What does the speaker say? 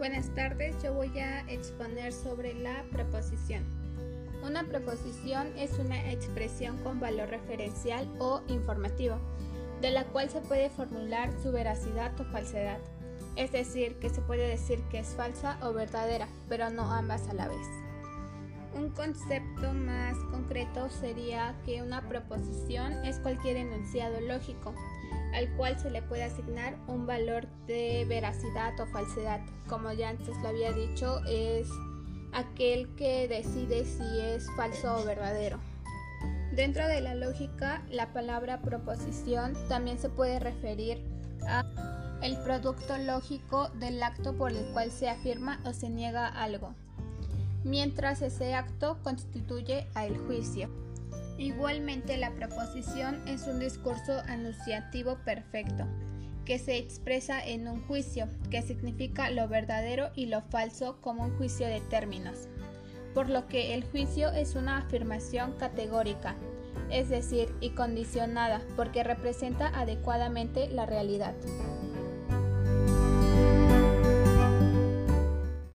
Buenas tardes, yo voy a exponer sobre la preposición. Una preposición es una expresión con valor referencial o informativo, de la cual se puede formular su veracidad o falsedad. Es decir, que se puede decir que es falsa o verdadera, pero no ambas a la vez. Un concepto más concreto sería que una proposición es cualquier enunciado lógico al cual se le puede asignar un valor de veracidad o falsedad. Como ya antes lo había dicho, es aquel que decide si es falso o verdadero. Dentro de la lógica, la palabra proposición también se puede referir a el producto lógico del acto por el cual se afirma o se niega algo, mientras ese acto constituye al juicio. Igualmente, la proposición es un discurso anunciativo perfecto, que se expresa en un juicio, que significa lo verdadero y lo falso como un juicio de términos, por lo que el juicio es una afirmación categórica, es decir, y condicionada, porque representa adecuadamente la realidad.